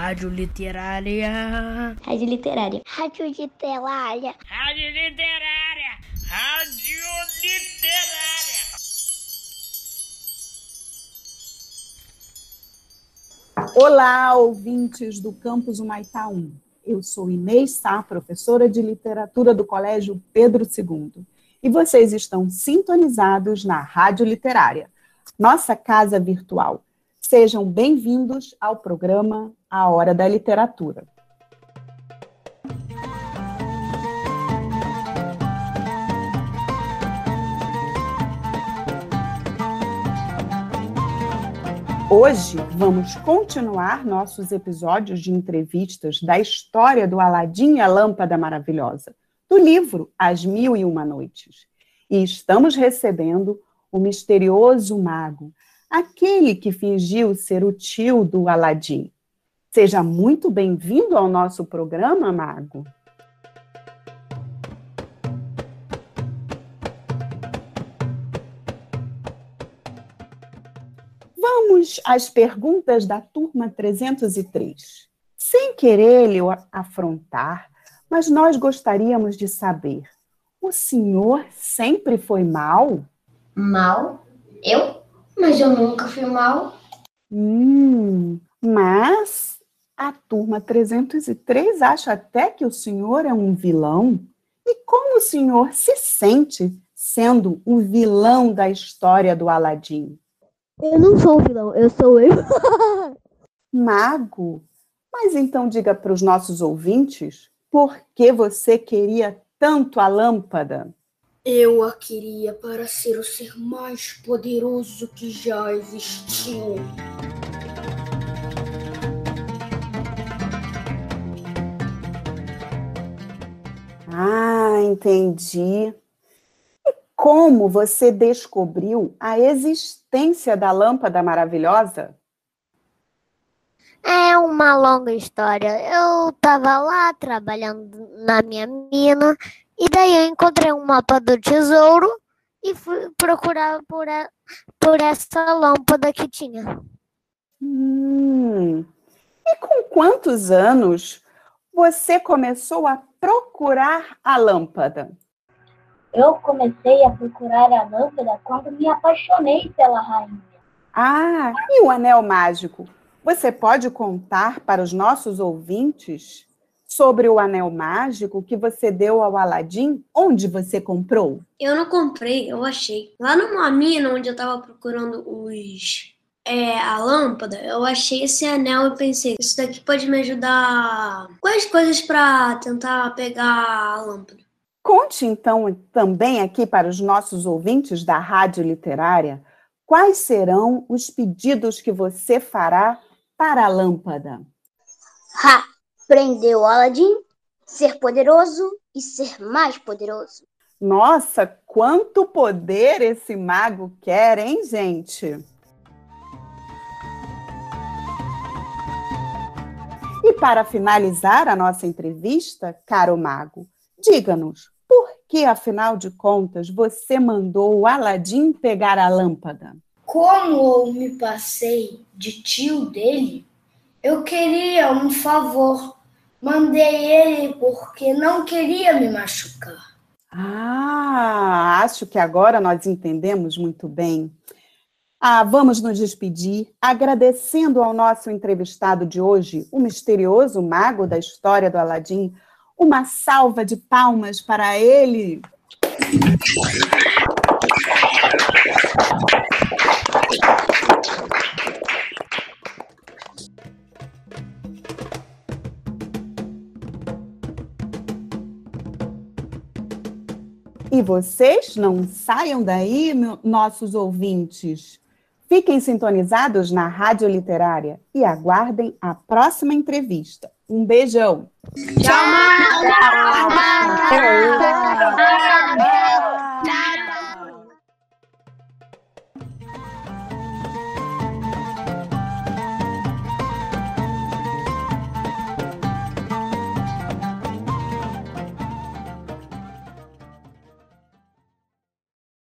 Rádio Literária. Rádio Literária. Rádio Literária. Rádio Literária. Rádio Literária. Olá, ouvintes do Campus Humaitá 1. Eu sou Inês Sá, professora de literatura do Colégio Pedro II. E vocês estão sintonizados na Rádio Literária, nossa casa virtual. Sejam bem-vindos ao programa A Hora da Literatura. Hoje vamos continuar nossos episódios de entrevistas da história do Aladim e a Lâmpada Maravilhosa, do livro As Mil e Uma Noites. E estamos recebendo o misterioso mago, aquele que fingiu ser o tio do Aladim. Seja muito bem-vindo ao nosso programa, mago. Vamos às perguntas da turma 303. Sem querer lhe afrontar, mas nós gostaríamos de saber: o senhor sempre foi mal? Mal? Eu? Mas eu nunca fui mal. Hum, mas a turma 303 acha até que o senhor é um vilão. E como o senhor se sente sendo o vilão da história do Aladim? Eu não sou o vilão, eu sou eu. Mago? Mas então diga para os nossos ouvintes por que você queria tanto a lâmpada? Eu a queria para ser o ser mais poderoso que já existiu. Ah, entendi. E como você descobriu a existência da lâmpada maravilhosa? É uma longa história. Eu estava lá trabalhando na minha mina e daí eu encontrei um mapa do tesouro e fui procurar por, a, por essa lâmpada que tinha. Hum. E com quantos anos você começou a procurar a lâmpada? Eu comecei a procurar a lâmpada quando me apaixonei pela rainha. Ah, e o anel mágico? Você pode contar para os nossos ouvintes sobre o anel mágico que você deu ao Aladim? Onde você comprou? Eu não comprei, eu achei. Lá numa mina onde eu tava procurando os. É, a lâmpada, eu achei esse anel e pensei, isso daqui pode me ajudar. Quais coisas para tentar pegar a lâmpada? Conte então também aqui para os nossos ouvintes da Rádio Literária quais serão os pedidos que você fará para a lâmpada. Ha! Prender o Aladim, ser poderoso e ser mais poderoso. Nossa, quanto poder esse mago quer, hein, gente? E para finalizar a nossa entrevista, caro mago, diga-nos, por que, afinal de contas, você mandou o Aladim pegar a lâmpada? Como eu me passei de tio dele, eu queria um favor. Mandei ele porque não queria me machucar. Ah, acho que agora nós entendemos muito bem. Ah, vamos nos despedir agradecendo ao nosso entrevistado de hoje, o misterioso mago da história do Aladim. Uma salva de palmas para ele. E vocês não saiam daí, nossos ouvintes. Fiquem sintonizados na Rádio Literária e aguardem a próxima entrevista. Um beijão. Tchau! Tchau.